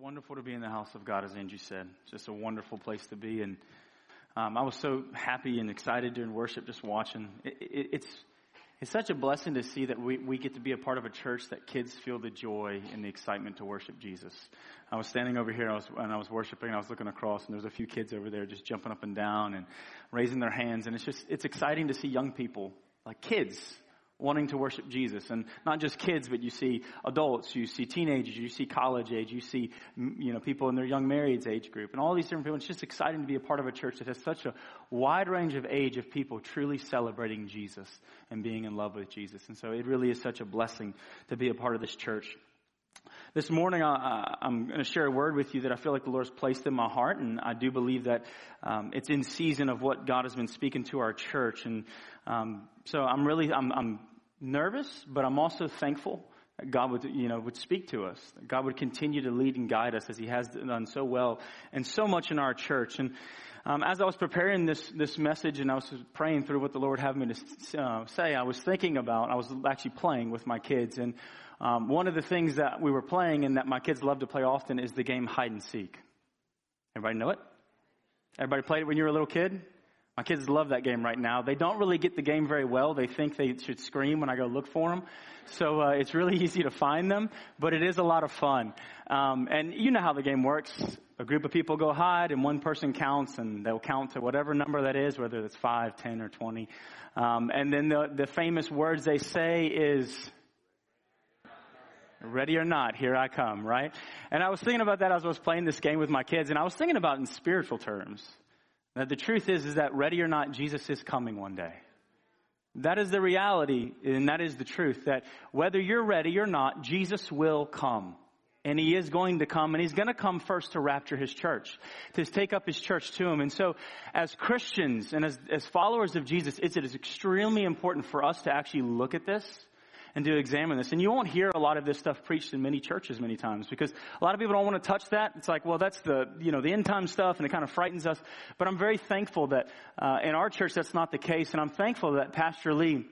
wonderful to be in the house of God, as Angie said. It's just a wonderful place to be. And um, I was so happy and excited during worship just watching. It, it, it's, it's such a blessing to see that we, we get to be a part of a church that kids feel the joy and the excitement to worship Jesus. I was standing over here I was, and I was worshiping, I was looking across, and there's a few kids over there just jumping up and down and raising their hands. And it's just, it's exciting to see young people, like kids, wanting to worship Jesus. And not just kids, but you see adults, you see teenagers, you see college age, you see, you know, people in their young marrieds age group, and all these different people. It's just exciting to be a part of a church that has such a wide range of age of people truly celebrating Jesus and being in love with Jesus. And so it really is such a blessing to be a part of this church. This morning, I, am going to share a word with you that I feel like the Lord's placed in my heart, and I do believe that um, it's in season of what God has been speaking to our church. And um, so I'm really I'm, I'm nervous, but I'm also thankful that God would you know would speak to us. That God would continue to lead and guide us as He has done so well and so much in our church. And um, as I was preparing this this message and I was praying through what the Lord had me to uh, say, I was thinking about I was actually playing with my kids and um, one of the things that we were playing and that my kids love to play often is the game hide and seek. Everybody know it? Everybody played it when you were a little kid? My kids love that game right now. They don't really get the game very well. They think they should scream when I go look for them. So uh, it's really easy to find them, but it is a lot of fun. Um, and you know how the game works. A group of people go hide, and one person counts, and they'll count to whatever number that is, whether it's five, ten, or twenty. Um, and then the, the famous words they say is Ready or not, here I come, right? And I was thinking about that as I was playing this game with my kids, and I was thinking about in spiritual terms. That the truth is, is that ready or not, Jesus is coming one day. That is the reality, and that is the truth, that whether you're ready or not, Jesus will come. And he is going to come, and he's going to come first to rapture his church, to take up his church to him. And so, as Christians and as, as followers of Jesus, it's, it is extremely important for us to actually look at this and to examine this. And you won't hear a lot of this stuff preached in many churches many times because a lot of people don't want to touch that. It's like, well, that's the, you know, the end time stuff and it kind of frightens us. But I'm very thankful that, uh, in our church that's not the case. And I'm thankful that Pastor Lee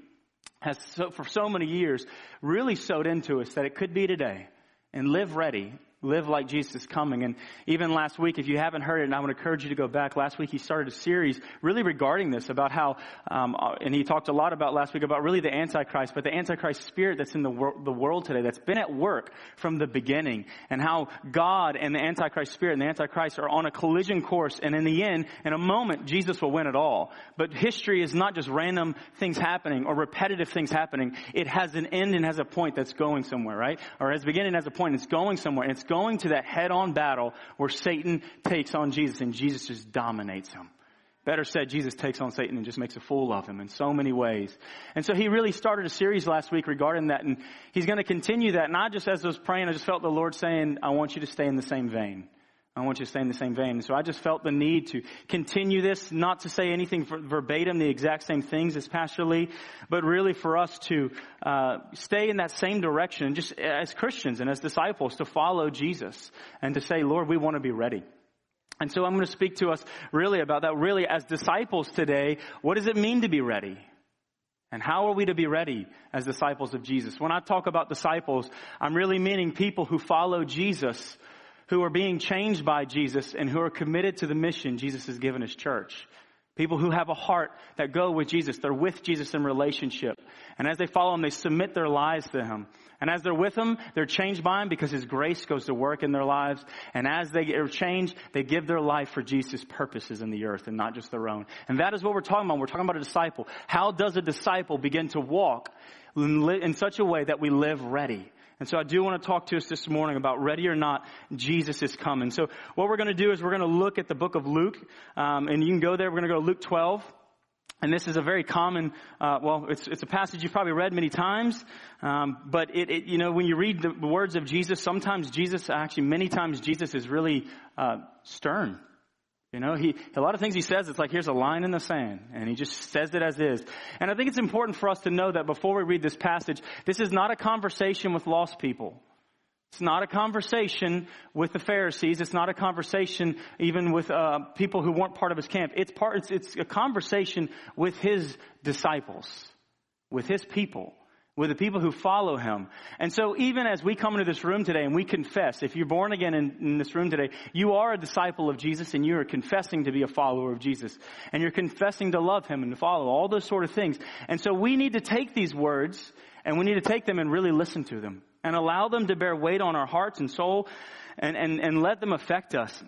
has so, for so many years really sowed into us that it could be today and live ready live like Jesus is coming. And even last week, if you haven't heard it, and I would encourage you to go back, last week he started a series really regarding this about how, um, and he talked a lot about last week about really the Antichrist, but the Antichrist spirit that's in the, wor- the world today that's been at work from the beginning and how God and the Antichrist spirit and the Antichrist are on a collision course. And in the end, in a moment, Jesus will win it all. But history is not just random things happening or repetitive things happening. It has an end and has a point that's going somewhere, right? Or has beginning has a point. It's going somewhere. It's to that head on battle where Satan takes on Jesus and Jesus just dominates him. Better said, Jesus takes on Satan and just makes a fool of him in so many ways. And so he really started a series last week regarding that and he's going to continue that. And I just, as I was praying, I just felt the Lord saying, I want you to stay in the same vein. I want you to stay in the same vein. So I just felt the need to continue this, not to say anything verbatim, the exact same things as Pastor Lee, but really for us to uh, stay in that same direction, just as Christians and as disciples, to follow Jesus and to say, Lord, we want to be ready. And so I'm going to speak to us really about that. Really, as disciples today, what does it mean to be ready? And how are we to be ready as disciples of Jesus? When I talk about disciples, I'm really meaning people who follow Jesus who are being changed by Jesus and who are committed to the mission Jesus has given his church. People who have a heart that go with Jesus. They're with Jesus in relationship. And as they follow him, they submit their lives to him. And as they're with him, they're changed by him because his grace goes to work in their lives. And as they are changed, they give their life for Jesus' purposes in the earth and not just their own. And that is what we're talking about. We're talking about a disciple. How does a disciple begin to walk in such a way that we live ready? And so I do want to talk to us this morning about ready or not, Jesus is coming. So what we're going to do is we're going to look at the book of Luke, um, and you can go there. We're going to go to Luke 12. And this is a very common, uh, well, it's, it's a passage you've probably read many times, um, but it, it, you know, when you read the words of Jesus, sometimes Jesus, actually many times Jesus is really uh, stern. You know, he, a lot of things he says, it's like, here's a line in the sand, and he just says it as is. And I think it's important for us to know that before we read this passage, this is not a conversation with lost people. It's not a conversation with the Pharisees. It's not a conversation even with uh, people who weren't part of his camp. It's part. It's, it's a conversation with his disciples, with his people. With the people who follow him. And so even as we come into this room today and we confess, if you're born again in, in, this room today, you are a disciple of Jesus and you are confessing to be a follower of Jesus. And you're confessing to love him and to follow all those sort of things. And so we need to take these words and we need to take them and really listen to them and allow them to bear weight on our hearts and soul and, and, and let them affect us.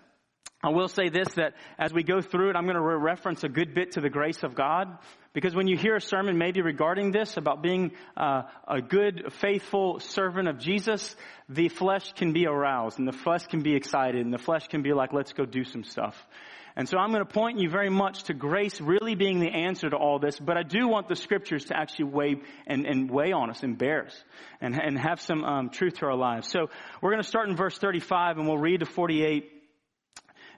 I will say this, that as we go through it, I'm going to reference a good bit to the grace of God. Because when you hear a sermon maybe regarding this, about being uh, a good, faithful servant of Jesus, the flesh can be aroused and the flesh can be excited and the flesh can be like, let's go do some stuff. And so I'm going to point you very much to grace really being the answer to all this, but I do want the scriptures to actually weigh and, and weigh on us and bear us and, and have some um, truth to our lives. So we're going to start in verse 35 and we'll read to 48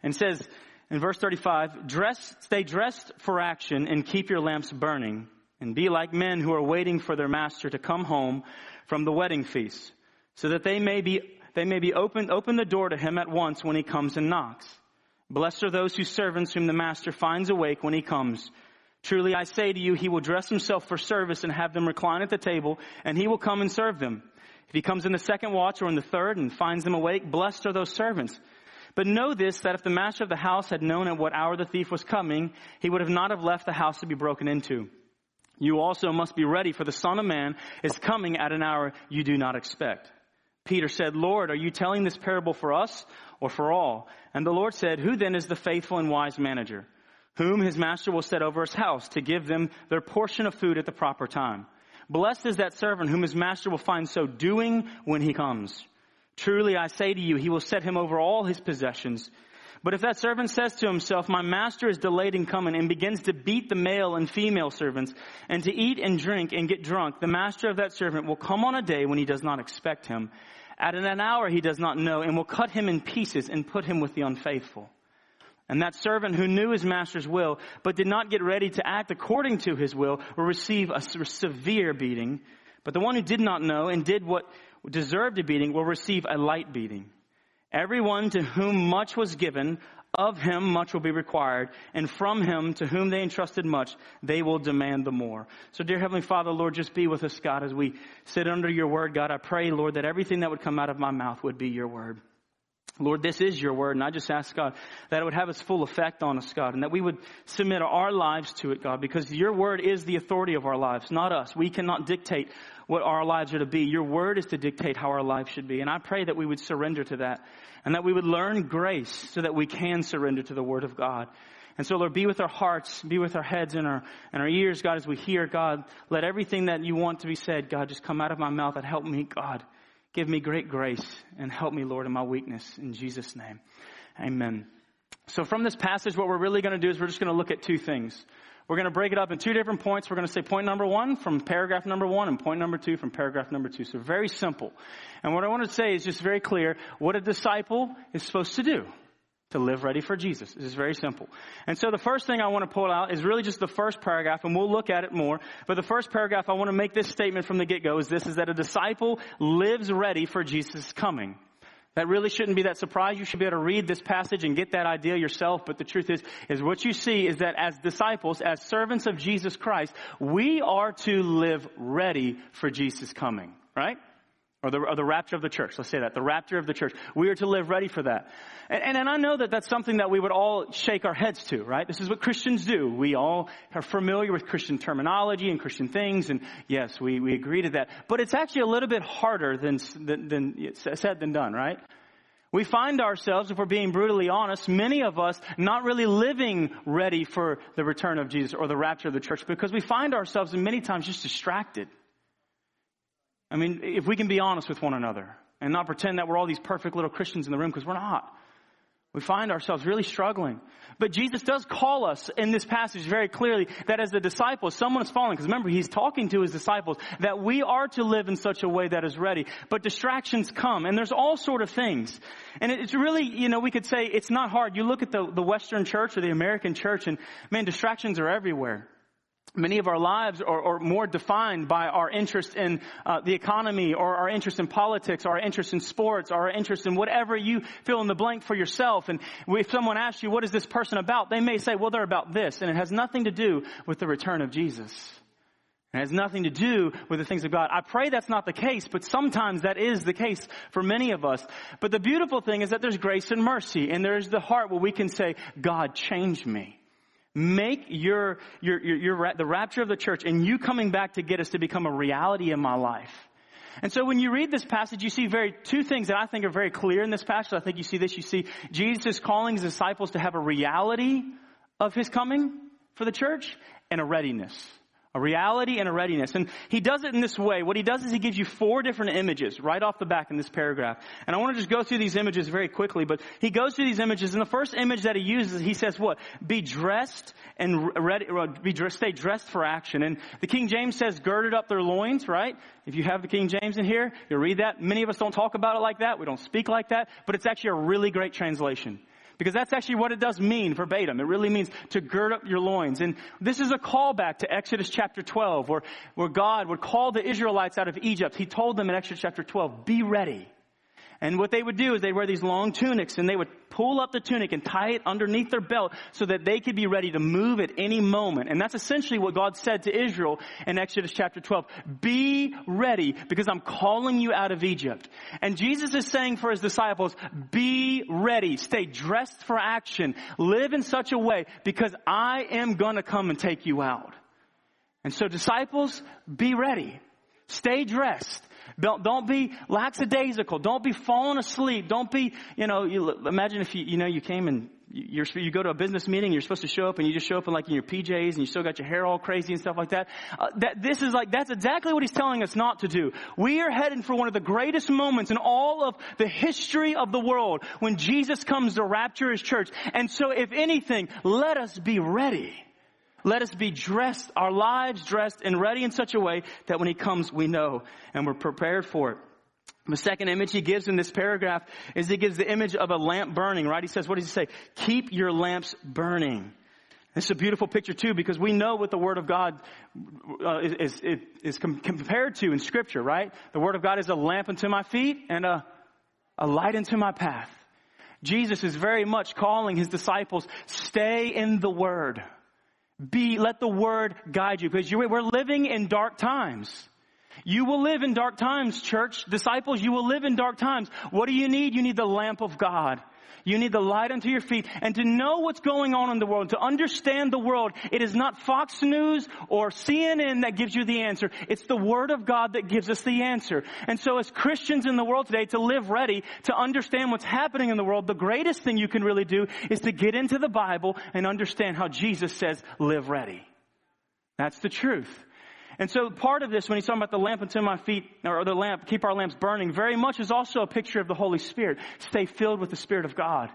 and says in verse 35, dress, stay dressed for action and keep your lamps burning and be like men who are waiting for their master to come home from the wedding feast so that they may be, they may be open, open the door to him at once when he comes and knocks. Blessed are those whose servants whom the master finds awake when he comes. Truly I say to you, he will dress himself for service and have them recline at the table, and he will come and serve them. If he comes in the second watch or in the third and finds them awake, blessed are those servants. But know this, that if the master of the house had known at what hour the thief was coming, he would have not have left the house to be broken into. You also must be ready, for the Son of Man is coming at an hour you do not expect. Peter said, Lord, are you telling this parable for us or for all? And the Lord said, Who then is the faithful and wise manager, whom his master will set over his house to give them their portion of food at the proper time? Blessed is that servant whom his master will find so doing when he comes. Truly I say to you, he will set him over all his possessions. But if that servant says to himself, my master is delayed in coming and begins to beat the male and female servants and to eat and drink and get drunk, the master of that servant will come on a day when he does not expect him, at an hour he does not know, and will cut him in pieces and put him with the unfaithful. And that servant who knew his master's will, but did not get ready to act according to his will, will receive a severe beating. But the one who did not know and did what deserved a beating will receive a light beating. Everyone to whom much was given, of him much will be required, and from him to whom they entrusted much, they will demand the more. So dear Heavenly Father, Lord, just be with us, God, as we sit under your word, God. I pray, Lord, that everything that would come out of my mouth would be your word. Lord, this is your word, and I just ask, God, that it would have its full effect on us, God, and that we would submit our lives to it, God, because your word is the authority of our lives, not us. We cannot dictate what our lives are to be. Your word is to dictate how our lives should be. And I pray that we would surrender to that, and that we would learn grace so that we can surrender to the word of God. And so, Lord, be with our hearts, be with our heads and our, and our ears, God, as we hear, God. Let everything that you want to be said, God, just come out of my mouth and help me, God. Give me great grace and help me, Lord, in my weakness. In Jesus' name. Amen. So from this passage, what we're really going to do is we're just going to look at two things. We're going to break it up in two different points. We're going to say point number one from paragraph number one and point number two from paragraph number two. So very simple. And what I want to say is just very clear what a disciple is supposed to do to live ready for Jesus. This is very simple. And so the first thing I want to pull out is really just the first paragraph, and we'll look at it more. But the first paragraph, I want to make this statement from the get-go is this, is that a disciple lives ready for Jesus' coming. That really shouldn't be that surprise. You should be able to read this passage and get that idea yourself. But the truth is, is what you see is that as disciples, as servants of Jesus Christ, we are to live ready for Jesus' coming. Right? Or the, or the rapture of the church. Let's say that. The rapture of the church. We are to live ready for that. And, and, and, I know that that's something that we would all shake our heads to, right? This is what Christians do. We all are familiar with Christian terminology and Christian things, and yes, we, we agree to that. But it's actually a little bit harder than, than, than said than done, right? We find ourselves, if we're being brutally honest, many of us not really living ready for the return of Jesus or the rapture of the church because we find ourselves many times just distracted. I mean, if we can be honest with one another and not pretend that we're all these perfect little Christians in the room because we're not. We find ourselves really struggling. But Jesus does call us in this passage very clearly that as the disciples, someone is falling, because remember, he's talking to his disciples, that we are to live in such a way that is ready. But distractions come, and there's all sort of things. And it's really, you know, we could say it's not hard. You look at the, the Western church or the American church, and man, distractions are everywhere many of our lives are, are, more defined by our interest in uh, the economy or our interest in politics or our interest in sports or our interest in whatever you fill in the blank for yourself. And if someone asks you, what is this person about? They may say, well, they're about this. And it has nothing to do with the return of Jesus. It has nothing to do with the things of God. I pray that's not the case, but sometimes that is the case for many of us. But the beautiful thing is that there's grace and mercy, and there's the heart where we can say, God, change me. Make your, your, your, your, the rapture of the church and you coming back to get us to become a reality in my life. And so when you read this passage, you see very, two things that I think are very clear in this passage. I think you see this. You see Jesus calling his disciples to have a reality of his coming for the church and a readiness. A reality and a readiness. And he does it in this way. What he does is he gives you four different images right off the back in this paragraph. And I want to just go through these images very quickly, but he goes through these images and the first image that he uses, he says what? Be dressed and ready, be dressed, stay dressed for action. And the King James says girded up their loins, right? If you have the King James in here, you'll read that. Many of us don't talk about it like that. We don't speak like that, but it's actually a really great translation. Because that's actually what it does mean verbatim. It really means to gird up your loins. And this is a callback to Exodus chapter 12 where, where God would call the Israelites out of Egypt. He told them in Exodus chapter 12, be ready. And what they would do is they'd wear these long tunics and they would pull up the tunic and tie it underneath their belt so that they could be ready to move at any moment. And that's essentially what God said to Israel in Exodus chapter 12. Be ready because I'm calling you out of Egypt. And Jesus is saying for his disciples, be ready. Stay dressed for action. Live in such a way because I am gonna come and take you out. And so disciples, be ready. Stay dressed. Don't, don't be lackadaisical. Don't be falling asleep. Don't be, you know, you, imagine if you, you know, you came and you're, you go to a business meeting, you're supposed to show up and you just show up in like in your PJs and you still got your hair all crazy and stuff like that. Uh, that this is like, that's exactly what he's telling us not to do. We are heading for one of the greatest moments in all of the history of the world when Jesus comes to rapture his church. And so if anything, let us be ready. Let us be dressed, our lives dressed and ready in such a way that when he comes, we know and we're prepared for it. The second image he gives in this paragraph is he gives the image of a lamp burning, right? He says, what does he say? Keep your lamps burning. It's a beautiful picture too because we know what the Word of God uh, is, is, is compared to in Scripture, right? The Word of God is a lamp unto my feet and a, a light unto my path. Jesus is very much calling his disciples, stay in the Word. Be, let the word guide you because you, we're living in dark times. You will live in dark times, church. Disciples, you will live in dark times. What do you need? You need the lamp of God. You need the light unto your feet and to know what's going on in the world, to understand the world. It is not Fox News or CNN that gives you the answer. It's the Word of God that gives us the answer. And so as Christians in the world today, to live ready, to understand what's happening in the world, the greatest thing you can really do is to get into the Bible and understand how Jesus says, live ready. That's the truth. And so part of this, when he's talking about the lamp unto my feet, or the lamp, keep our lamps burning, very much is also a picture of the Holy Spirit. Stay filled with the Spirit of God.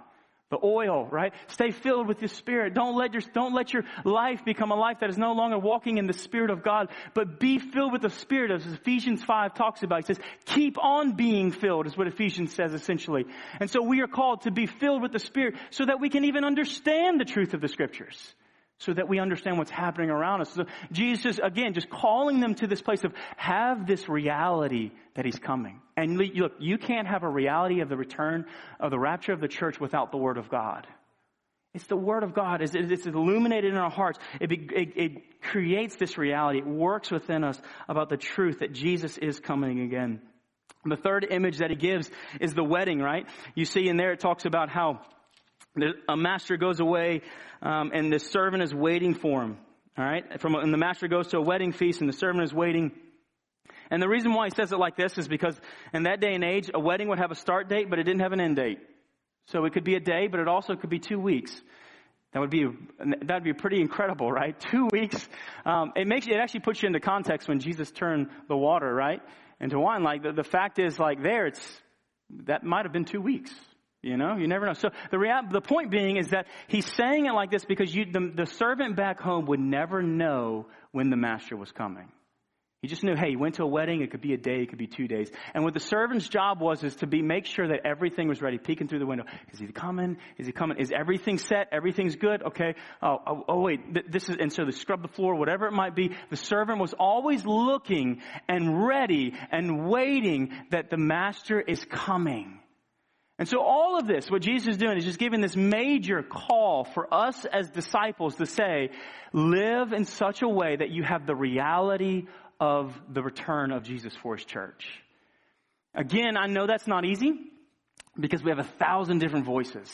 The oil, right? Stay filled with the Spirit. Don't let your, don't let your life become a life that is no longer walking in the Spirit of God, but be filled with the Spirit as Ephesians 5 talks about. He says, keep on being filled is what Ephesians says essentially. And so we are called to be filled with the Spirit so that we can even understand the truth of the Scriptures so that we understand what's happening around us. So Jesus, again, just calling them to this place of have this reality that he's coming. And look, you can't have a reality of the return of the rapture of the church without the Word of God. It's the Word of God. It's, illuminated in our hearts. It, it, it creates this reality. It works within us about the truth that Jesus is coming again. The third image that he gives is the wedding, right? You see in there it talks about how a master goes away um, and the servant is waiting for him. All right, from and the master goes to a wedding feast and the servant is waiting. And the reason why he says it like this is because in that day and age, a wedding would have a start date, but it didn't have an end date. So it could be a day, but it also could be two weeks. That would be that would be pretty incredible, right? Two weeks. Um, it makes it actually puts you into context when Jesus turned the water right into wine. Like the, the fact is, like there, it's that might have been two weeks, you know, you never know. So the real, the point being is that he's saying it like this because you, the, the servant back home would never know when the master was coming. He just knew, hey, he went to a wedding. It could be a day. It could be two days. And what the servant's job was is to be, make sure that everything was ready, peeking through the window. Is he coming? Is he coming? Is everything set? Everything's good? Okay. Oh, oh, oh wait, this is, and so they scrub the floor, whatever it might be. The servant was always looking and ready and waiting that the master is coming. And so all of this, what Jesus is doing is just giving this major call for us as disciples to say, live in such a way that you have the reality of the return of Jesus for his church. Again, I know that's not easy because we have a thousand different voices.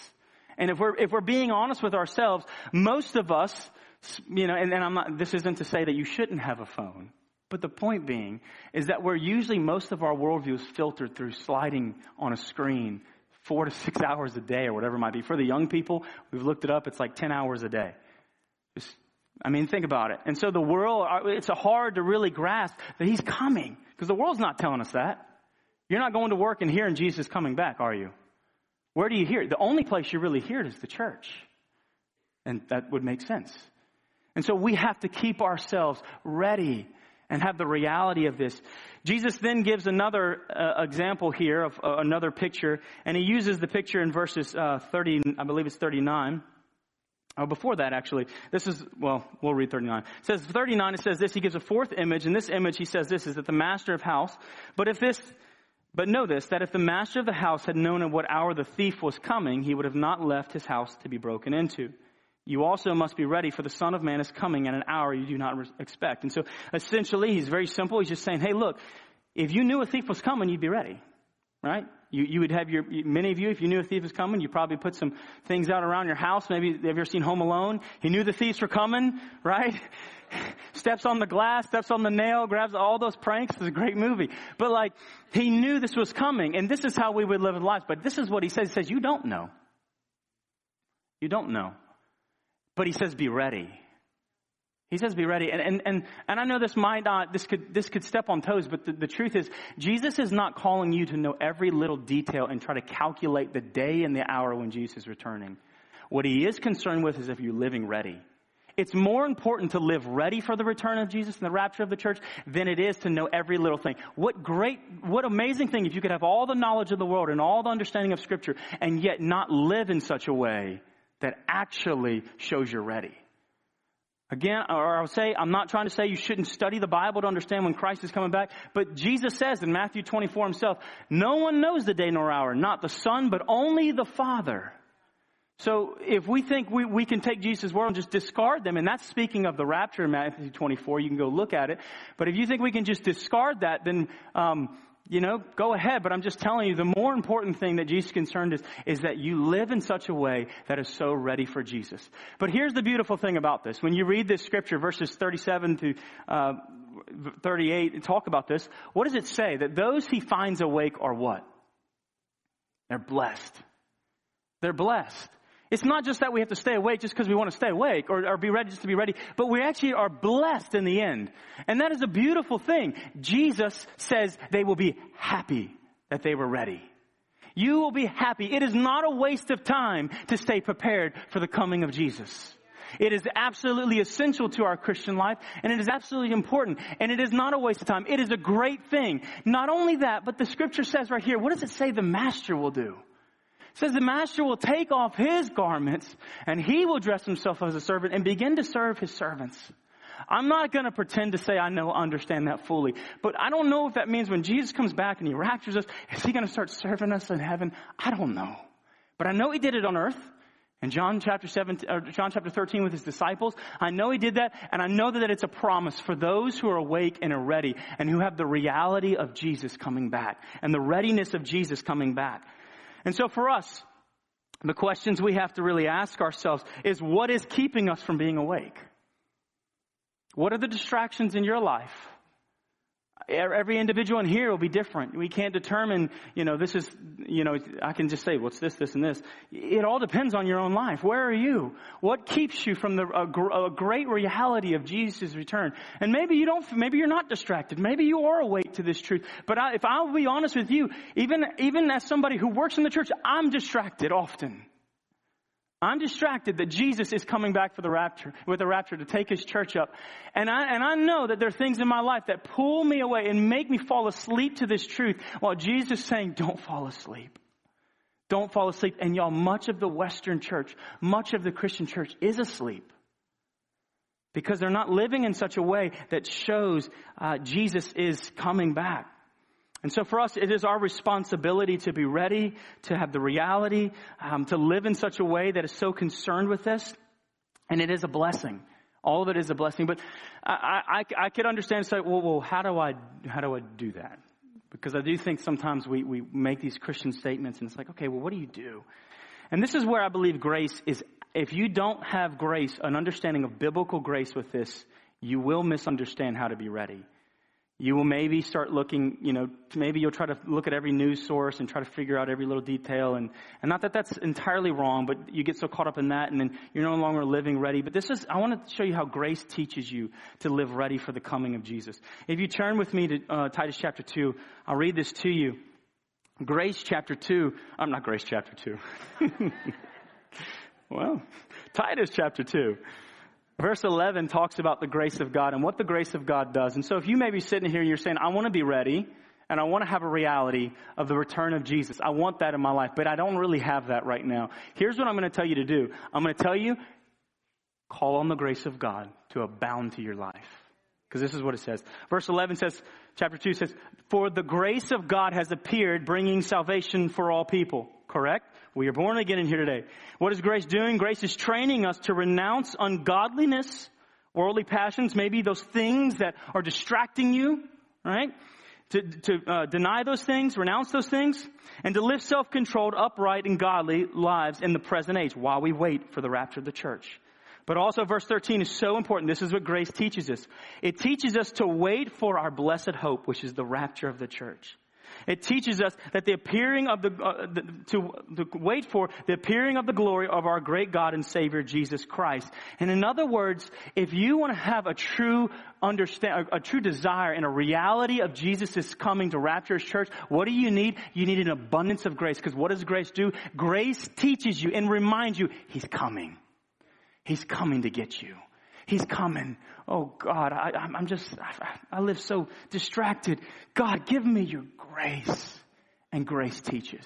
And if we're, if we're being honest with ourselves, most of us, you know, and, and I'm not, this isn't to say that you shouldn't have a phone. But the point being is that we're usually most of our worldview is filtered through sliding on a screen four to six hours a day or whatever it might be. For the young people, we've looked it up, it's like 10 hours a day. Just, I mean, think about it. And so the world, uh, it's hard to really grasp that he's coming because the world's not telling us that. You're not going to work and hearing Jesus coming back, are you? Where do you hear it? The only place you really hear it is the church. And that would make sense. And so we have to keep ourselves ready and have the reality of this. Jesus then gives another uh, example here of uh, another picture, and he uses the picture in verses uh, 30, I believe it's 39. Oh, before that, actually, this is, well, we'll read 39. It says 39, it says this, he gives a fourth image, and this image, he says this, is that the master of house, but if this, but know this, that if the master of the house had known at what hour the thief was coming, he would have not left his house to be broken into. You also must be ready for the Son of Man is coming at an hour you do not expect. And so essentially, he's very simple. He's just saying, hey, look, if you knew a thief was coming, you'd be ready, right? You, you would have your, many of you, if you knew a thief was coming, you probably put some things out around your house. Maybe, have you ever seen Home Alone? He knew the thieves were coming, right? steps on the glass, steps on the nail, grabs all those pranks. It's a great movie. But like, he knew this was coming, and this is how we would live life. But this is what he says. He says, you don't know. You don't know. But he says, be ready. He says, be ready. And, and, and, and I know this might not, this could, this could step on toes, but the, the truth is, Jesus is not calling you to know every little detail and try to calculate the day and the hour when Jesus is returning. What he is concerned with is if you're living ready. It's more important to live ready for the return of Jesus and the rapture of the church than it is to know every little thing. What great, what amazing thing if you could have all the knowledge of the world and all the understanding of scripture and yet not live in such a way that actually shows you're ready. Again, or I'll say, I'm not trying to say you shouldn't study the Bible to understand when Christ is coming back, but Jesus says in Matthew 24 himself, no one knows the day nor hour, not the Son, but only the Father. So if we think we, we can take Jesus' word and just discard them, and that's speaking of the rapture in Matthew 24, you can go look at it. But if you think we can just discard that, then, um, you know, go ahead. But I'm just telling you, the more important thing that Jesus is concerned is, is that you live in such a way that is so ready for Jesus. But here's the beautiful thing about this. When you read this scripture, verses 37 to, uh, 38, talk about this, what does it say? That those he finds awake are what? They're blessed. They're blessed. It's not just that we have to stay awake just because we want to stay awake or, or, be ready just to be ready, but we actually are blessed in the end. And that is a beautiful thing. Jesus says they will be happy that they were ready. You will be happy. It is not a waste of time to stay prepared for the coming of Jesus. It is absolutely essential to our Christian life and it is absolutely important and it is not a waste of time. It is a great thing. Not only that, but the scripture says right here, what does it say the master will do? Says the master will take off his garments and he will dress himself as a servant and begin to serve his servants. I'm not going to pretend to say I know, understand that fully, but I don't know if that means when Jesus comes back and he raptures us, is he going to start serving us in heaven? I don't know. But I know he did it on earth. In John chapter 7, or John chapter 13 with his disciples, I know he did that, and I know that it's a promise for those who are awake and are ready, and who have the reality of Jesus coming back, and the readiness of Jesus coming back. And so for us, the questions we have to really ask ourselves is what is keeping us from being awake? What are the distractions in your life? Every individual in here will be different. We can't determine, you know, this is, you know, I can just say, what's this, this, and this. It all depends on your own life. Where are you? What keeps you from the a, a great reality of Jesus' return? And maybe you don't, maybe you're not distracted. Maybe you are awake to this truth. But I, if I'll be honest with you, even, even as somebody who works in the church, I'm distracted often. I'm distracted that Jesus is coming back for the rapture, with the rapture to take his church up. And I, and I know that there are things in my life that pull me away and make me fall asleep to this truth while Jesus is saying, don't fall asleep. Don't fall asleep. And y'all, much of the Western church, much of the Christian church is asleep. Because they're not living in such a way that shows uh, Jesus is coming back. And so for us, it is our responsibility to be ready, to have the reality, um, to live in such a way that is so concerned with this. And it is a blessing. All of it is a blessing. But I, I, I could understand, say, well, well, how do I, how do I do that? Because I do think sometimes we, we make these Christian statements and it's like, okay, well, what do you do? And this is where I believe grace is, if you don't have grace, an understanding of biblical grace with this, you will misunderstand how to be ready. You will maybe start looking, you know, maybe you'll try to look at every news source and try to figure out every little detail. And, and not that that's entirely wrong, but you get so caught up in that and then you're no longer living ready. But this is, I want to show you how grace teaches you to live ready for the coming of Jesus. If you turn with me to uh, Titus chapter 2, I'll read this to you. Grace chapter 2, I'm not Grace chapter 2. well, Titus chapter 2. Verse 11 talks about the grace of God and what the grace of God does. And so if you may be sitting here and you're saying, I want to be ready and I want to have a reality of the return of Jesus. I want that in my life, but I don't really have that right now. Here's what I'm going to tell you to do. I'm going to tell you, call on the grace of God to abound to your life. Because this is what it says. Verse 11 says, chapter 2 says, For the grace of God has appeared, bringing salvation for all people. Correct? We are born again in here today. What is grace doing? Grace is training us to renounce ungodliness, worldly passions, maybe those things that are distracting you, right? To, to uh, deny those things, renounce those things, and to live self-controlled, upright, and godly lives in the present age while we wait for the rapture of the church. But also verse 13 is so important. This is what grace teaches us. It teaches us to wait for our blessed hope, which is the rapture of the church. It teaches us that the appearing of the, uh, the to, to wait for the appearing of the glory of our great God and Savior Jesus Christ. And in other words, if you want to have a true understand, a, a true desire and a reality of Jesus coming to rapture his church, what do you need? You need an abundance of grace. Because what does grace do? Grace teaches you and reminds you He's coming. He's coming to get you. He's coming. Oh God, I, am just, I, I live so distracted. God, give me your grace. And grace teaches.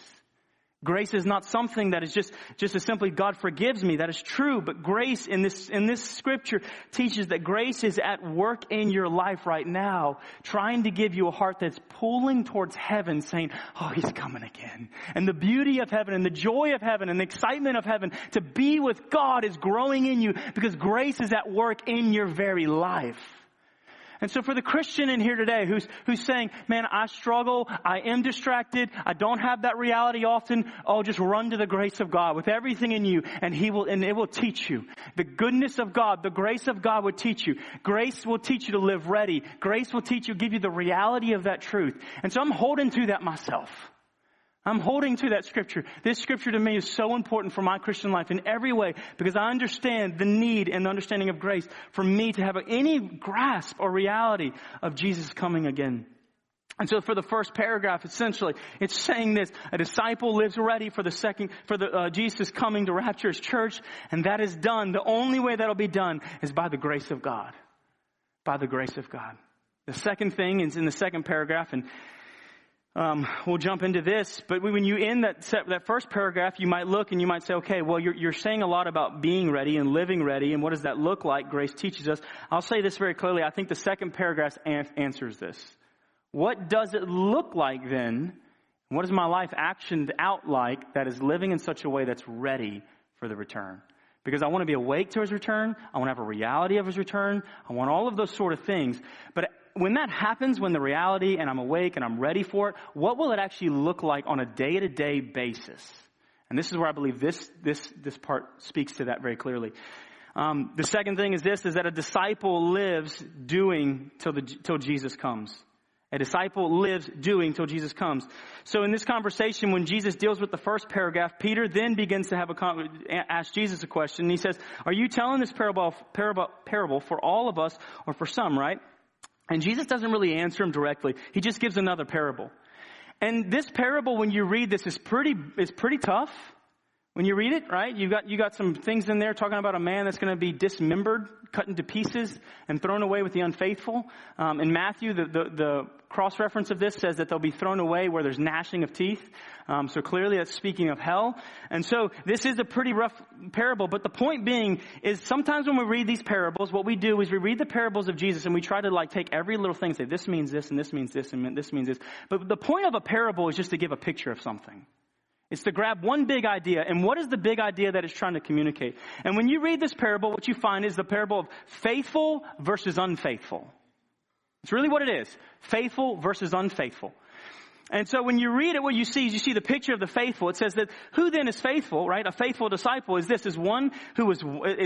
Grace is not something that is just, just as simply God forgives me. That is true. But grace in this, in this scripture teaches that grace is at work in your life right now, trying to give you a heart that's pulling towards heaven, saying, Oh, he's coming again. And the beauty of heaven and the joy of heaven and the excitement of heaven to be with God is growing in you because grace is at work in your very life. And so for the Christian in here today who's, who's saying, man, I struggle, I am distracted, I don't have that reality often, oh, just run to the grace of God with everything in you and He will, and it will teach you. The goodness of God, the grace of God will teach you. Grace will teach you to live ready. Grace will teach you, give you the reality of that truth. And so I'm holding to that myself. I'm holding to that scripture. This scripture to me is so important for my Christian life in every way because I understand the need and the understanding of grace for me to have any grasp or reality of Jesus coming again. And so for the first paragraph, essentially, it's saying this, a disciple lives ready for the second, for the, uh, Jesus coming to rapture his church, and that is done. The only way that'll be done is by the grace of God. By the grace of God. The second thing is in the second paragraph, and um, we'll jump into this, but when you end that that first paragraph, you might look and you might say, okay, well, you're, you're saying a lot about being ready and living ready, and what does that look like? Grace teaches us. I'll say this very clearly. I think the second paragraph answers this. What does it look like then? What is my life actioned out like that is living in such a way that's ready for the return? Because I want to be awake to his return. I want to have a reality of his return. I want all of those sort of things. But when that happens, when the reality and I'm awake and I'm ready for it, what will it actually look like on a day to day basis? And this is where I believe this, this, this part speaks to that very clearly. Um, the second thing is this, is that a disciple lives doing till the, till Jesus comes. A disciple lives doing till Jesus comes. So in this conversation, when Jesus deals with the first paragraph, Peter then begins to have a ask Jesus a question. He says, "Are you telling this parable, parable, parable for all of us or for some?" Right? And Jesus doesn't really answer him directly. He just gives another parable. And this parable, when you read this, is pretty, is pretty tough, When you read it, right, you got, you got some things in there talking about a man that's going to be dismembered, cut into pieces, and thrown away with the unfaithful. Um, in Matthew, the, the, the cross reference of this says that they'll be thrown away where there's gnashing of teeth. Um, so clearly that's speaking of hell. And so this is a pretty rough parable, but the point being is sometimes when we read these parables, what we do is we read the parables of Jesus and we try to like take every little thing and say, this means this and this means this and this means this. But the point of a parable is just to give a picture of something. It's to grab one big idea. And what is the big idea that it's trying to communicate? And when you read this parable, what you find is the parable of faithful versus unfaithful. It's really what it is. Faithful versus unfaithful. And so when you read it, what you see is you see the picture of the faithful. It says that who then is faithful, right? A faithful disciple is this, is one who is,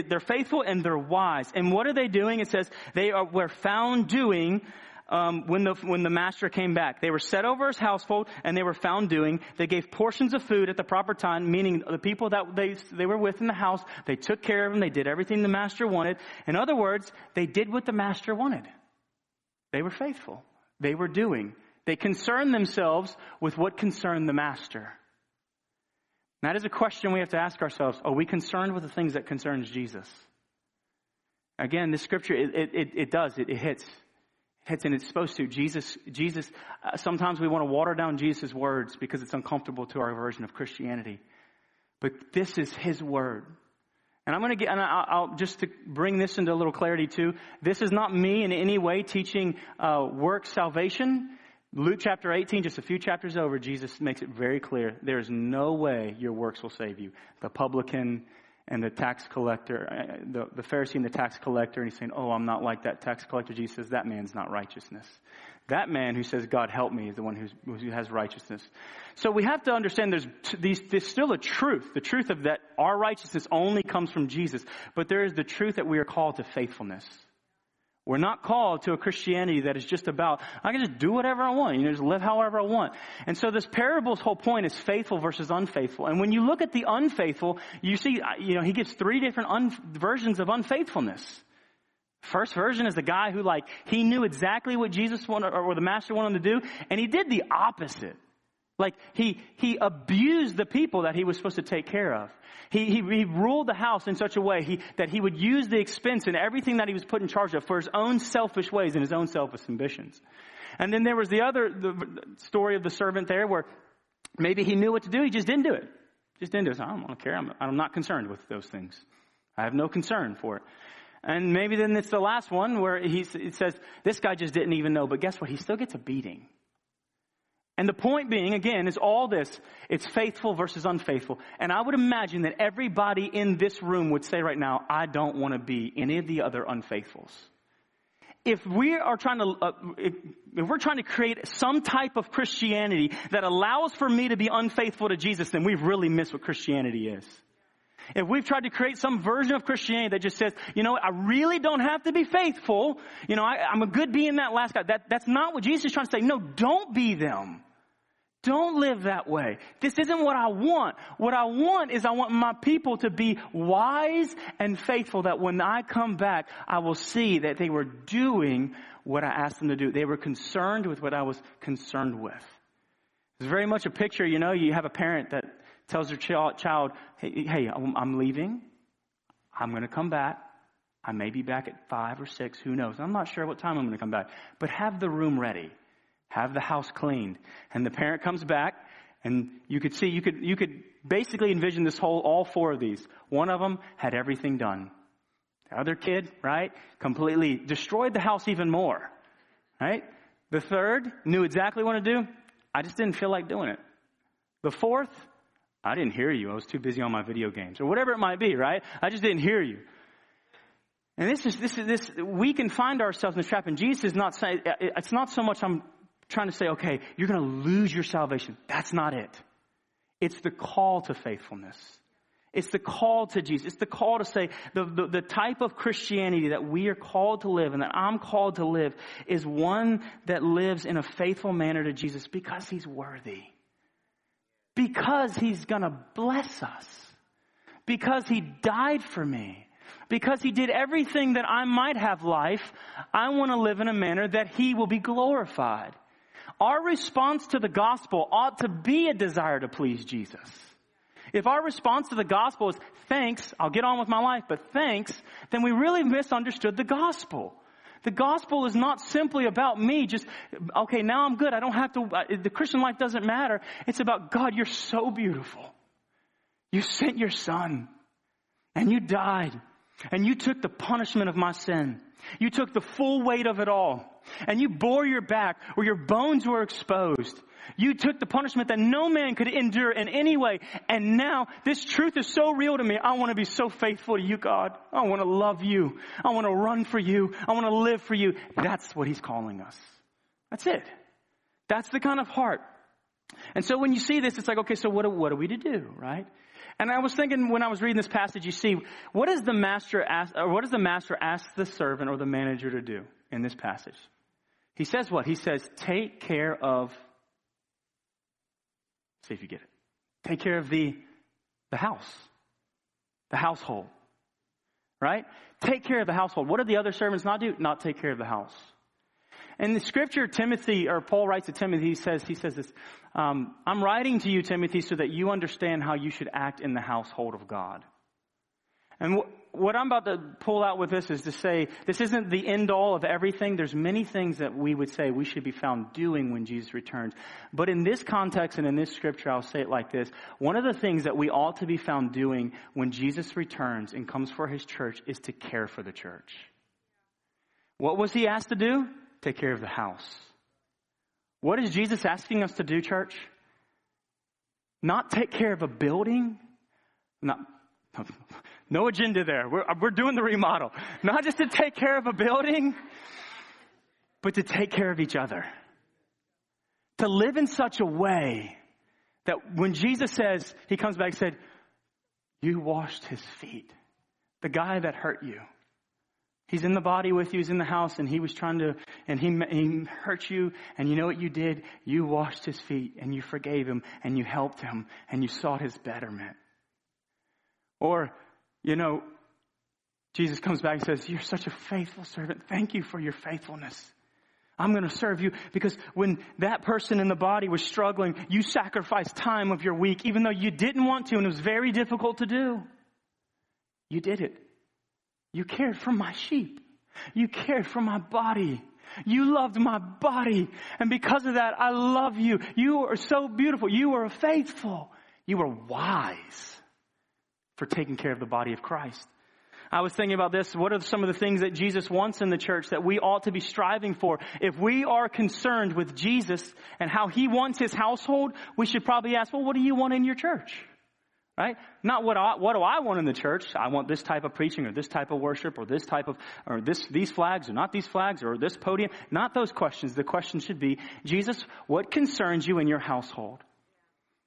they're faithful and they're wise. And what are they doing? It says they are, were found doing um, when the when the master came back. They were set over his household, and they were found doing. They gave portions of food at the proper time, meaning the people that they they were with in the house. They took care of them. They did everything the master wanted. In other words, they did what the master wanted. They were faithful. They were doing. They concerned themselves with what concerned the master. that is a question we have to ask ourselves. Are we concerned with the things that concerns Jesus? Again, this scripture, it, it, it does, it, it hits hits and it's supposed to. Jesus, Jesus, uh, sometimes we want to water down Jesus' words because it's uncomfortable to our version of Christianity. But this is His word. And I'm going to get, and I'll, I'll, just to bring this into a little clarity too. This is not me in any way teaching uh, work salvation. Luke chapter 18, just a few chapters over, Jesus makes it very clear. There is no way your works will save you. The publican, and the tax collector, uh, the, the Pharisee and the tax collector, and he's saying, Oh, I'm not like that tax collector. Jesus says, That man's not righteousness. That man who says, God help me, is the one who has righteousness. So we have to understand there's, these, there's still a truth. The truth of that our righteousness only comes from Jesus. But there is the truth that we are called to faithfulness. We're not called to a Christianity that is just about, I can just do whatever I want, you know, just live however I want. And so this parable's whole point is faithful versus unfaithful. And when you look at the unfaithful, you see, you know, he gives three different un- versions of unfaithfulness. First version is the guy who like, he knew exactly what Jesus wanted, or the master wanted him to do, and he did the opposite. Like he, he abused the people that he was supposed to take care of. He, he, he ruled the house in such a way he, that he would use the expense and everything that he was put in charge of for his own selfish ways and his own selfish ambitions. And then there was the other the story of the servant there where maybe he knew what to do, he just didn't do it. Just didn't do it. I don't, care. I'm, I'm not concerned with those things. I have no concern for it. And maybe then it's the last one where he, he says, this guy just didn't even know, but guess what? He still gets a beating. And the point being, again, is all this. It's faithful versus unfaithful. And I would imagine that everybody in this room would say right now, I don't want to be any of the other unfaithfuls. If we are trying to, uh, if, if we're trying to create some type of Christianity that allows for me to be unfaithful to Jesus, then we've really missed what Christianity is. If we've tried to create some version of Christianity that just says, you know, I really don't have to be faithful. You know, I, am a good being that last guy. That, that's not what Jesus is trying to say. No, don't be them. Don't live that way. This isn't what I want. What I want is I want my people to be wise and faithful that when I come back, I will see that they were doing what I asked them to do. They were concerned with what I was concerned with. It's very much a picture, you know, you have a parent that tells their child, hey, hey I'm leaving. I'm going to come back. I may be back at five or six. Who knows? I'm not sure what time I'm going to come back. But have the room ready have the house cleaned. And the parent comes back and you could see, you could, you could basically envision this whole, all four of these. One of them had everything done. The other kid, right, completely destroyed the house even more, right? The third knew exactly what to do. I just didn't feel like doing it. The fourth, I didn't hear you. I was too busy on my video games or whatever it might be, right? I just didn't hear you. And this is, this is, this, we can find ourselves in this trap and Jesus is not saying, it's not so much I'm trying to say, okay, you're going to lose your salvation. That's not it. It's the call to faithfulness. It's the call to Jesus. It's the call to say the, the, the, type of Christianity that we are called to live and that I'm called to live is one that lives in a faithful manner to Jesus because he's worthy. Because he's gonna bless us. Because he died for me. Because he did everything that I might have life, I want to live in a manner that he will be glorified. Our response to the gospel ought to be a desire to please Jesus. If our response to the gospel is thanks, I'll get on with my life, but thanks, then we really misunderstood the gospel. The gospel is not simply about me, just, okay, now I'm good. I don't have to, uh, the Christian life doesn't matter. It's about God, you're so beautiful. You sent your son and you died and you took the punishment of my sin. You took the full weight of it all and you bore your back where your bones were exposed. You took the punishment that no man could endure in any way. And now this truth is so real to me. I want to be so faithful to you, God. I want to love you. I want to run for you. I want to live for you. That's what he's calling us. That's it. That's the kind of heart. And so when you see this, it's like, okay, so what, what are we to do, right? And I was thinking when I was reading this passage, you see, what does the master ask, or what does the master ask the servant or the manager to do in this passage? He says what? He says, take care of, see if you get it. Take care of the, the house, the household, right? Take care of the household. What did the other servants not do? Not take care of the house. In the scripture, Timothy, or Paul writes to Timothy, he says, he says this, um, I'm writing to you, Timothy, so that you understand how you should act in the household of God. And wh- what I'm about to pull out with this is to say, this isn't the end all of everything. There's many things that we would say we should be found doing when Jesus returns. But in this context and in this scripture, I'll say it like this. One of the things that we ought to be found doing when Jesus returns and comes for his church is to care for the church. What was he asked to do? take care of the house. What is Jesus asking us to do, church? Not take care of a building. Not, no agenda there. We're, uh, we're doing the remodel. Not just to take care of a building, but to take care of each other. To live in such a way that when Jesus says, he comes back and said, you washed his feet. The guy that hurt you. He's in the body with you, he's in the house, and he was trying to, and he, he hurt you, and you know what you did? You washed his feet, and you forgave him, and you helped him, and you sought his betterment. Or, you know, Jesus comes back and says, You're such a faithful servant. Thank you for your faithfulness. I'm going to serve you because when that person in the body was struggling, you sacrificed time of your week, even though you didn't want to, and it was very difficult to do. You did it you cared for my sheep. You cared for my body. You loved my body. And because of that, I love you. You are so beautiful. You are faithful. You are wise for taking care of the body of Christ. I was thinking about this. What are some of the things that Jesus wants in the church that we ought to be striving for? If we are concerned with Jesus and how he wants his household, we should probably ask, well, what do you want in your church? Right? Not what I, what do I want in the church? I want this type of preaching or this type of worship or this type of, or this, these flags or not these flags or this podium. Not those questions. The question should be, Jesus, what concerns you in your household?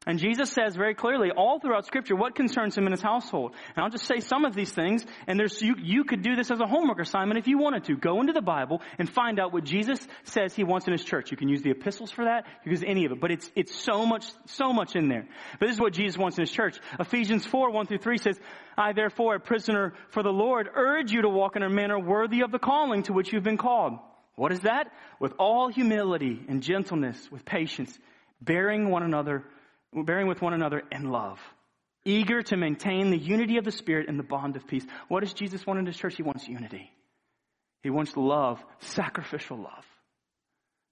And Jesus says very clearly all throughout scripture what concerns him in his household. And I'll just say some of these things, and there's, you, you could do this as a homework assignment if you wanted to. Go into the Bible and find out what Jesus says he wants in his church. You can use the epistles for that, you can use any of it, but it's, it's so much, so much in there. But this is what Jesus wants in his church. Ephesians 4, 1 through 3 says, I therefore, a prisoner for the Lord, urge you to walk in a manner worthy of the calling to which you've been called. What is that? With all humility and gentleness, with patience, bearing one another bearing with one another in love, eager to maintain the unity of the Spirit and the bond of peace. What does Jesus want in his church? He wants unity. He wants love, sacrificial love.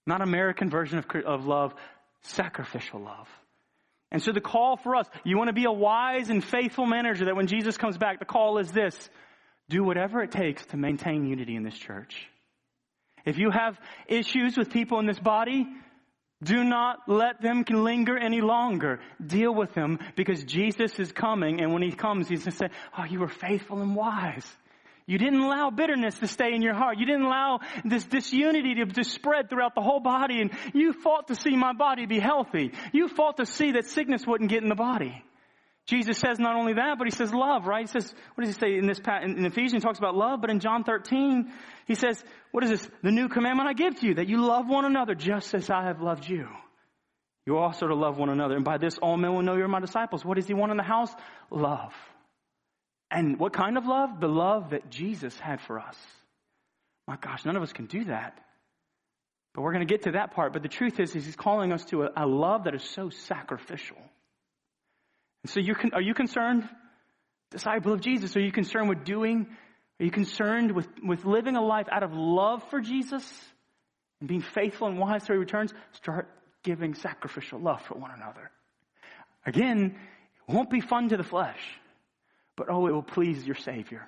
Not American version of, of love, sacrificial love. And so the call for us, you want to be a wise and faithful manager that when Jesus comes back, the call is this. Do whatever it takes to maintain unity in this church. If you have issues with people in this body, do not let them linger any longer. Deal with them because Jesus is coming and when he comes, he's going to say, oh, you were faithful and wise. You didn't allow bitterness to stay in your heart. You didn't allow this disunity to, to spread throughout the whole body and you fought to see my body be healthy. You fought to see that sickness wouldn't get in the body. Jesus says not only that, but he says love, right? He says, what does he say in this, in Ephesians, he talks about love, but in John 13, he says, what is this? The new commandment I give to you, that you love one another just as I have loved you. You also to love one another. And by this all men will know you're my disciples. What does he want in the house? Love. And what kind of love? The love that Jesus had for us. My gosh, none of us can do that. But we're going to get to that part. But the truth is, is he's calling us to a, a love that is so sacrificial. And so you are you concerned, disciple of Jesus? Are you concerned with doing? Are you concerned with, with living a life out of love for Jesus and being faithful and wise till he returns? Start giving sacrificial love for one another. Again, it won't be fun to the flesh, but oh, it will please your Savior.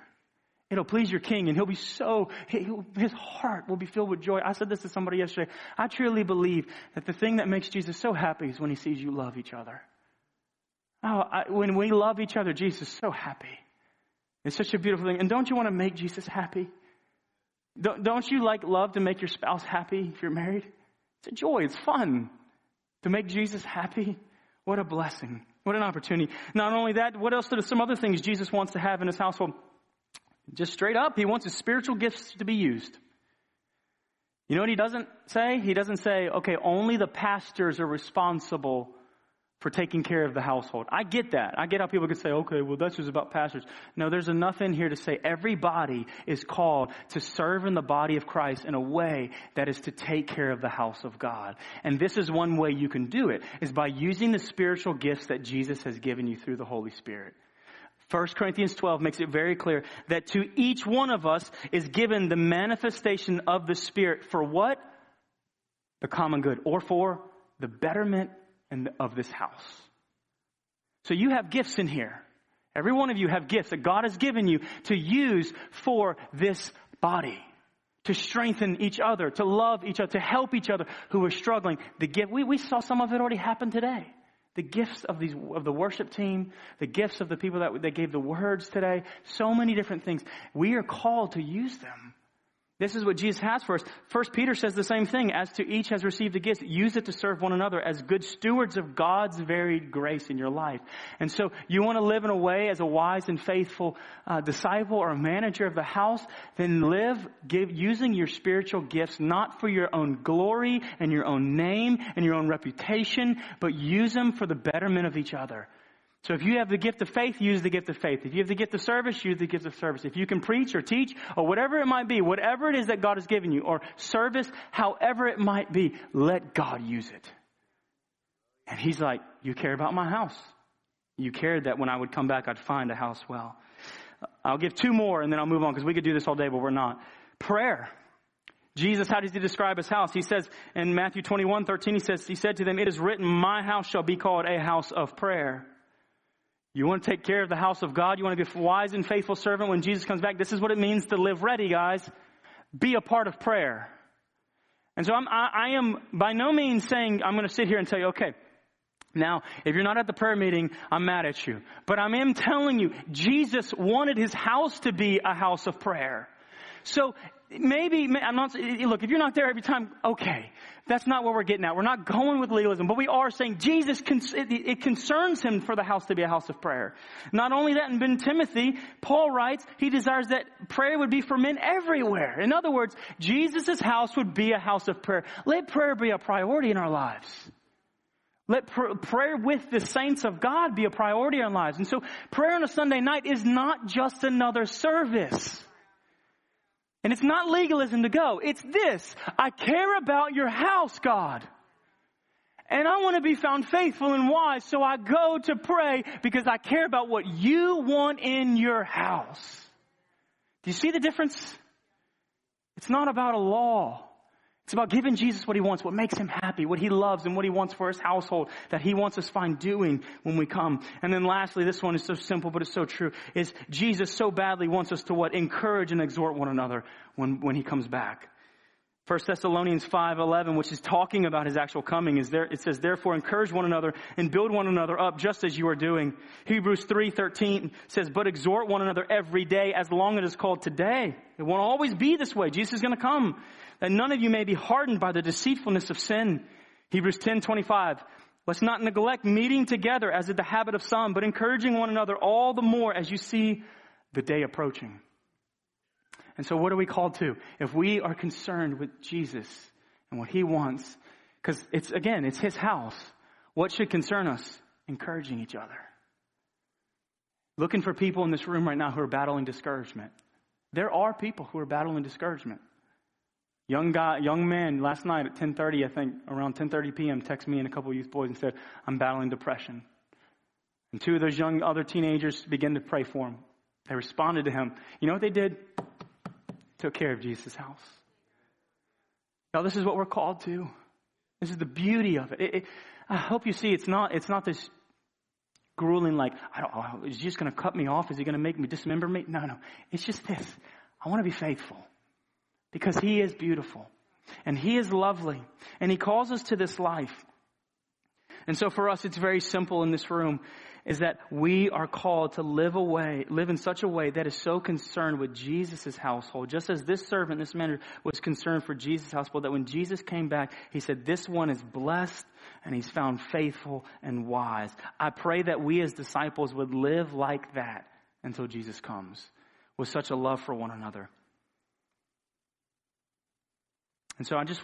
It'll please your king and he'll be so, his heart will be filled with joy. I said this to somebody yesterday. I truly believe that the thing that makes Jesus so happy is when he sees you love each other. Oh, I, when we love each other, Jesus is so happy. It's such a beautiful thing. And don't you want to make Jesus happy? Don't, don't you like love to make your spouse happy if you're married? It's a joy. It's fun to make Jesus happy. What a blessing. What an opportunity. Not only that, what else are some other things Jesus wants to have in his household? Just straight up, he wants his spiritual gifts to be used. You know what he doesn't say? He doesn't say, okay, only the pastors are responsible for taking care of the household. I get that. I get how people can say, okay, well, that's just about pastors. No, there's enough in here to say everybody is called to serve in the body of Christ in a way that is to take care of the house of God. And this is one way you can do it, is by using the spiritual gifts that Jesus has given you through the Holy Spirit. 1 Corinthians 12 makes it very clear that to each one of us is given the manifestation of the Spirit for what? The common good, or for the betterment of this house. So you have gifts in here. Every one of you have gifts that God has given you to use for this body. To strengthen each other, to love each other, to help each other who are struggling. The gift, we, we saw some of it already happen today. The gifts of these, of the worship team, the gifts of the people that, that gave the words today, so many different things. We are called to use them. This is what Jesus has for us. First Peter says the same thing. As to each has received a gift, use it to serve one another as good stewards of God's varied grace in your life. And so you want to live in a way as a wise and faithful uh, disciple or manager of the house, then live give, using your spiritual gifts not for your own glory and your own name and your own reputation, but use them for the betterment of each other. So if you have the gift of faith, use the gift of faith. If you have the gift of service, use the gift of service. If you can preach or teach or whatever it might be, whatever it is that God has given you or service, however it might be, let God use it. And he's like, you care about my house. You cared that when I would come back, I'd find a house well. I'll give two more and then I'll move on because we could do this all day, but we're not. Prayer. Jesus, how does he describe his house? He says in Matthew 21, 13, he says, he said to them, it is written, my house shall be called a house of prayer. You want to take care of the house of God? You want to be a wise and faithful servant when Jesus comes back? This is what it means to live ready, guys. Be a part of prayer. And so I'm, I, I am by no means saying I'm going to sit here and tell you, okay, now, if you're not at the prayer meeting, I'm mad at you. But I am telling you, Jesus wanted his house to be a house of prayer. So maybe, I'm not, look, if you're not there every time, okay. That's not what we're getting at. We're not going with legalism, but we are saying Jesus, it concerns him for the house to be a house of prayer. Not only that, in Ben Timothy, Paul writes, he desires that prayer would be for men everywhere. In other words, Jesus' house would be a house of prayer. Let prayer be a priority in our lives. Let pr- prayer with the saints of God be a priority in our lives. And so prayer on a Sunday night is not just another service. And it's not legalism to go. It's this. I care about your house, God. And I want to be found faithful and wise, so I go to pray because I care about what you want in your house. Do you see the difference? It's not about a law. It's about giving Jesus what he wants, what makes him happy, what he loves, and what he wants for his household that he wants us find doing when we come. And then lastly, this one is so simple, but it's so true, is Jesus so badly wants us to what? Encourage and exhort one another when, when he comes back. 1 Thessalonians 5:11 which is talking about his actual coming is there it says therefore encourage one another and build one another up just as you are doing. Hebrews 3:13 says but exhort one another every day as long as it is called today. It won't always be this way. Jesus is going to come that none of you may be hardened by the deceitfulness of sin. Hebrews 10:25 Let's not neglect meeting together as is the habit of some, but encouraging one another all the more as you see the day approaching. And so what are we called to? If we are concerned with Jesus and what he wants, because it's, again, it's his house, what should concern us? Encouraging each other. Looking for people in this room right now who are battling discouragement. There are people who are battling discouragement. Young guy, young man, last night at 10:30, I think, around 10:30 p.m., texted me and a couple of youth boys and said, "I'm battling depression." And two of those young other teenagers began to pray for him. They responded to him. You know what they did? Took care of Jesus' house. Now, this is what we're called to. This is the beauty of it. it, it I hope you see it's not, it's not this grueling, like, I don't, oh, is he just going to cut me off? Is he going to make me dismember me? No, no. It's just this. I want to be faithful because he is beautiful and he is lovely and he calls us to this life. And so for us, it's very simple in this room is that we are called to live away, live in such a way that is so concerned with Jesus' household, just as this servant, this man was concerned for Jesus' household, that when Jesus came back, he said, this one is blessed and he's found faithful and wise. I pray that we as disciples would live like that until Jesus comes with such a love for one another. And so I just,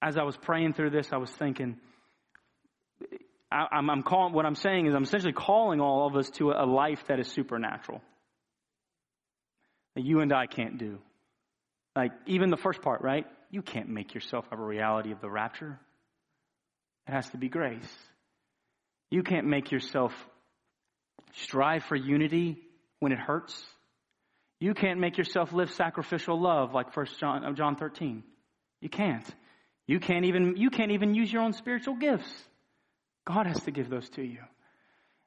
as I was praying through this, I was thinking, I, am I'm calling, what I'm saying is I'm essentially calling all of us to a, a life that is supernatural. That you and I can't do. Like, even the first part, right? You can't make yourself have a reality of the rapture. It has to be grace. You can't make yourself strive for unity when it hurts. You can't make yourself live sacrificial love like First John, uh, John 13. You can't. You can't even, you can't even use your own spiritual gifts. God has to give those to you.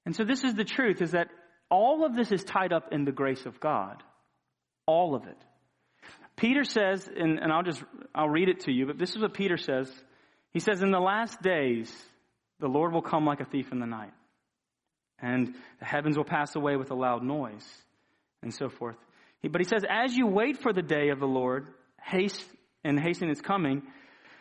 And so this is the truth is that all of this is tied up in the grace of God. All of it. Peter says, and, and I'll just, I'll read it to you, but this is what Peter says. He says, in the last days, the Lord will come like a thief in the night. And the heavens will pass away with a loud noise and so forth. But he says, as you wait for the day of the Lord, haste and hasten its coming,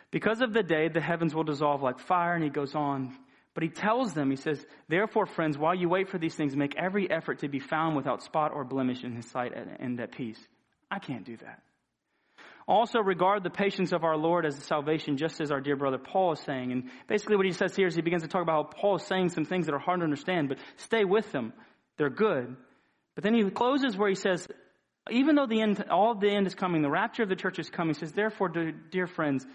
because of the day, the heavens will dissolve like fire. And he goes on. But he tells them, he says, Therefore, friends, while you wait for these things, make every effort to be found without spot or blemish in his sight and at peace. I can't do that. Also, regard the patience of our Lord as a salvation, just as our dear brother Paul is saying. And basically, what he says here is he begins to talk about how Paul is saying some things that are hard to understand, but stay with them. They're good. But then he closes where he says, even though the end, all the end is coming, the rapture of the church is coming, he says, Therefore, dear friends,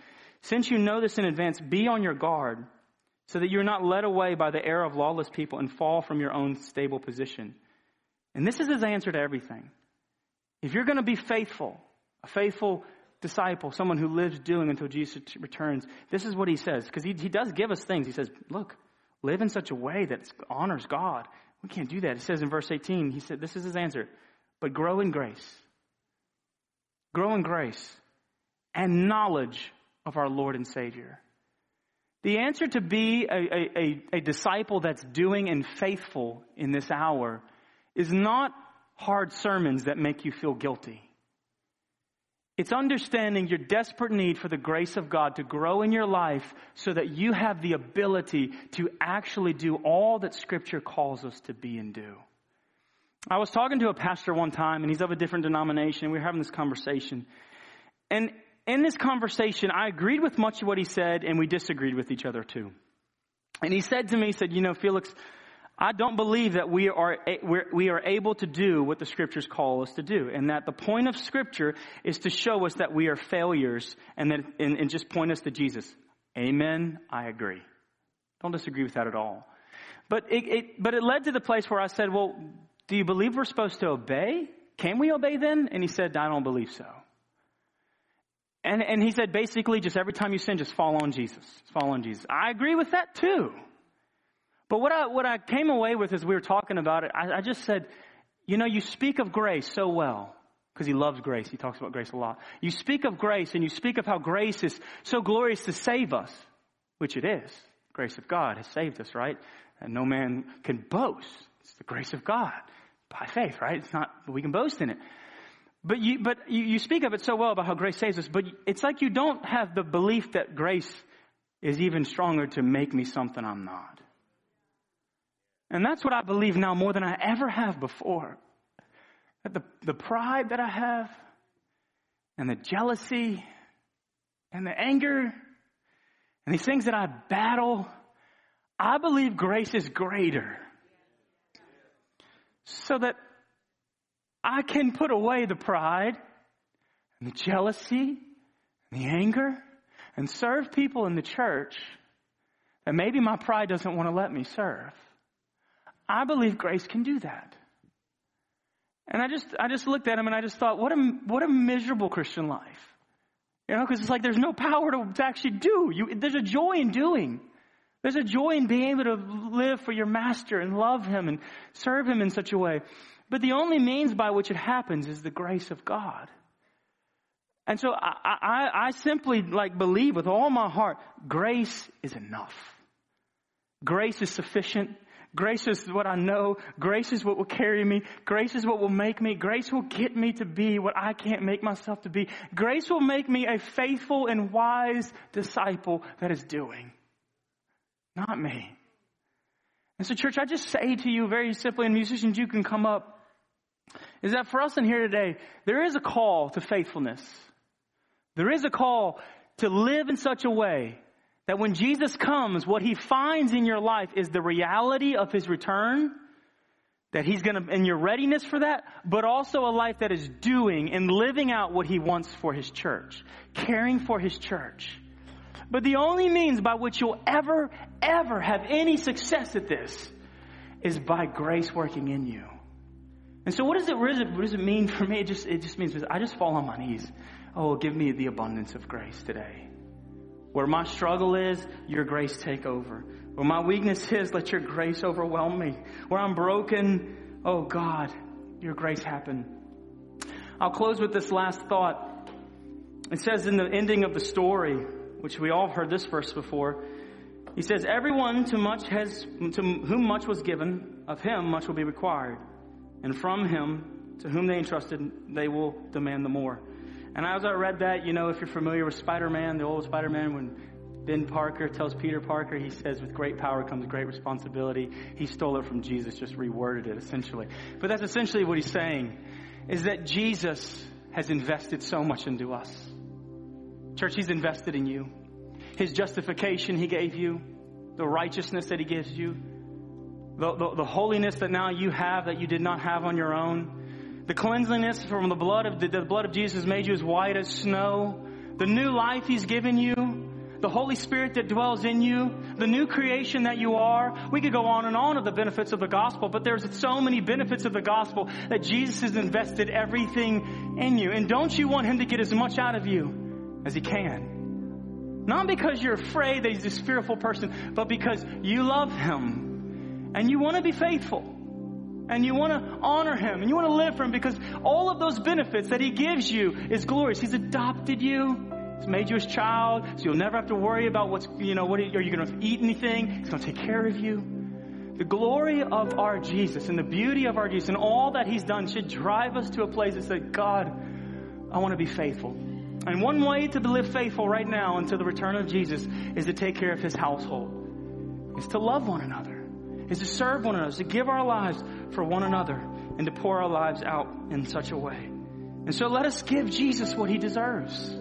since you know this in advance, be on your guard so that you're not led away by the error of lawless people and fall from your own stable position. And this is his answer to everything. If you're going to be faithful, a faithful disciple, someone who lives doing until Jesus returns, this is what he says. Because he, he does give us things. He says, look, live in such a way that honors God. We can't do that. He says in verse 18, he said, this is his answer. But grow in grace. Grow in grace and knowledge of our Lord and Savior. The answer to be a, a, a, disciple that's doing and faithful in this hour is not hard sermons that make you feel guilty. It's understanding your desperate need for the grace of God to grow in your life so that you have the ability to actually do all that Scripture calls us to be and do. I was talking to a pastor one time, and he's of a different denomination. We were having this conversation. And in this conversation, I agreed with much of what he said, and we disagreed with each other too. And he said to me, he said, you know, Felix, I don't believe that we are, we are able to do what the scriptures call us to do. And that the point of scripture is to show us that we are failures and that, and, and just point us to Jesus. Amen. I agree. Don't disagree with that at all. But it, it, but it led to the place where I said, well, do you believe we're supposed to obey? Can we obey then? And he said, I don't believe so. And, and he said basically just every time you sin, just fall on Jesus. Just Fall on Jesus. I agree with that too. But what I, what I came away with as we were talking about it, I, I just said, you know, you speak of grace so well because he loves grace. He talks about grace a lot. You speak of grace and you speak of how grace is so glorious to save us, which it is. Grace of God has saved us, right? And no man can boast. It's the grace of God by faith, right? It's not, we can boast in it. But you, but you, you speak of it so well about how grace saves us, but it's like you don't have the belief that grace is even stronger to make me something I'm not. And that's what I believe now more than I ever have before. That the, the pride that I have, and the jealousy, and the anger, and these things that I battle, I believe grace is greater. So that I can put away the pride and the jealousy and the anger and serve people in the church that maybe my pride doesn't want to let me serve. I believe grace can do that. And I just, I just looked at him and I just thought, what a, what a miserable Christian life. You know, because it's like there's no power to, to actually do. You, there's a joy in doing. There's a joy in being able to live for your master and love him and serve him in such a way. But the only means by which it happens is the grace of God. And so I, I, I simply like believe with all my heart, grace is enough. Grace is sufficient. Grace is what I know. Grace is what will carry me. Grace is what will make me. Grace will get me to be what I can't make myself to be. Grace will make me a faithful and wise disciple that is doing. Not me. And so church, I just say to you very simply, and musicians, you can come up, is that for us in here today, there is a call to faithfulness. There is a call to live in such a way that when Jesus comes, what he finds in your life is the reality of his return, that he's gonna, and your readiness for that, but also a life that is doing and living out what he wants for his church, caring for his church. But the only means by which you'll ever, ever have any success at this is by grace working in you. And so what does it, what does it, mean for me? It just, it just means I just fall on my knees. Oh, give me the abundance of grace today. Where my struggle is, your grace take over. Where my weakness is, let your grace overwhelm me. Where I'm broken, oh God, your grace happen. I'll close with this last thought. It says in the ending of the story, which we all heard this verse before, he says, Everyone to much has to whom much was given, of him much will be required. And from him to whom they entrusted, they will demand the more. And as I read that, you know, if you're familiar with Spider-Man, the old Spider-Man, when Ben Parker tells Peter Parker, he says, with great power comes great responsibility. He stole it from Jesus, just reworded it essentially. But that's essentially what he's saying, is that Jesus has invested so much into us. Church, he's invested in you. His justification he gave you, the righteousness that he gives you, the, the, the holiness that now you have that you did not have on your own the cleanliness from the blood of the, the blood of Jesus made you as white as snow. The new life He's given you. The Holy Spirit that dwells in you. The new creation that you are. We could go on and on of the benefits of the gospel, but there's so many benefits of the gospel that Jesus has invested everything in you. And don't you want Him to get as much out of you as He can? Not because you're afraid that He's this fearful person, but because you love Him and you want to be faithful and you want to honor him and you want to live for him because all of those benefits that he gives you is glorious. He's adopted you. He's made you his child, so you'll never have to worry about what's, you know, what are you going to eat anything? He's going to take care of you. The glory of our Jesus and the beauty of our Jesus and all that he's done should drive us to a place that says, God, I want to be faithful. And one way to live faithful right now until the return of Jesus is to take care of his household, is to love one another, is to serve one another, to give our lives for one another and to pour our lives out in such a way. And so let us give Jesus what he deserves.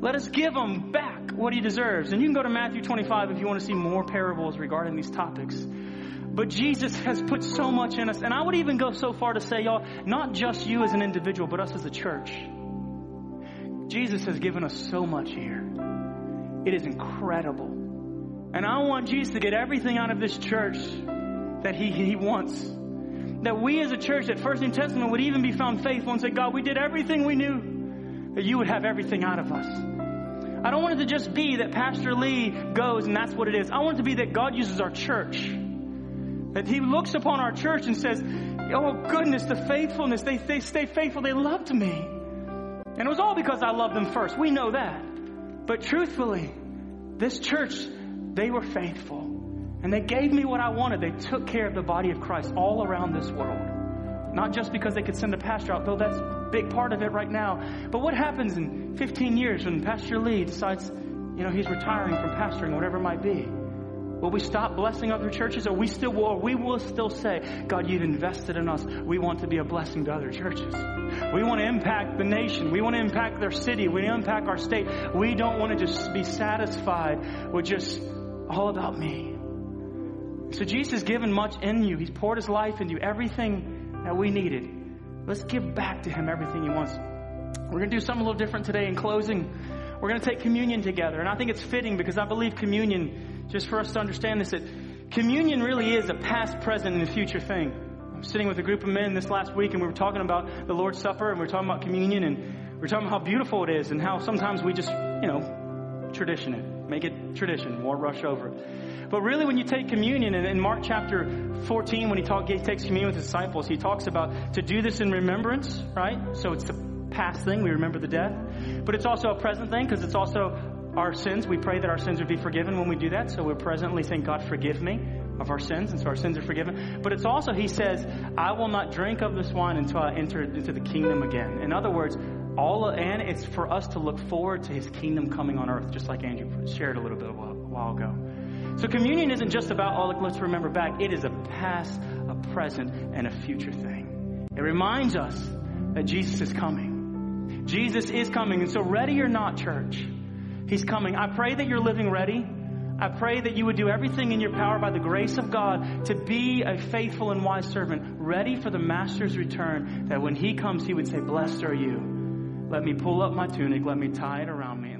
Let us give him back what he deserves. And you can go to Matthew 25 if you want to see more parables regarding these topics. But Jesus has put so much in us. And I would even go so far to say, y'all, not just you as an individual, but us as a church. Jesus has given us so much here. It is incredible. And I want Jesus to get everything out of this church that he, he wants that we as a church at First New Testament would even be found faithful and say, God, we did everything we knew, that you would have everything out of us. I don't want it to just be that Pastor Lee goes and that's what it is. I want it to be that God uses our church. That He looks upon our church and says, Oh goodness, the faithfulness, they, they stay faithful, they loved me. And it was all because I loved them first. We know that. But truthfully, this church, they were faithful. And they gave me what I wanted. They took care of the body of Christ all around this world. Not just because they could send a pastor out, though that's a big part of it right now. But what happens in 15 years when Pastor Lee decides, you know, he's retiring from pastoring, whatever it might be? Will we stop blessing other churches or we still will, we will still say, God, you've invested in us. We want to be a blessing to other churches. We want to impact the nation. We want to impact their city. We want to impact our state. We don't want to just be satisfied with just all about me. So Jesus has given much in you. He's poured his life into you, everything that we needed. Let's give back to him everything he wants. We're going to do something a little different today in closing. We're going to take communion together. And I think it's fitting because I believe communion, just for us to understand this, that Communion really is a past, present, and future thing. I'm sitting with a group of men this last week and we were talking about the Lord's Supper and we were talking about communion and we were talking about how beautiful it is and how sometimes we just, you know, tradition it, make it tradition, more rush over. But really when you take communion and in Mark chapter 14 when he, talk, he takes communion with his disciples, he talks about to do this in remembrance, right? So it's a past thing, we remember the death. But it's also a present thing because it's also our sins. We pray that our sins would be forgiven when we do that. So we're presently saying, God, forgive me of our sins. And so our sins are forgiven. But it's also, he says, I will not drink of this wine until I enter into the kingdom again. In other words, all, and it's for us to look forward to his kingdom coming on earth, just like Andrew shared a little bit a while, ago. So communion isn't just about, oh, let's remember back. It is a past, a present, and a future thing. It reminds us that Jesus is coming. Jesus is coming. And so ready or not, church, He's coming. I pray that you're living ready. I pray that you would do everything in your power by the grace of God to be a faithful and wise servant, ready for the master's return, that when he comes, he would say, Blessed are you. Let me pull up my tunic, let me tie it around me,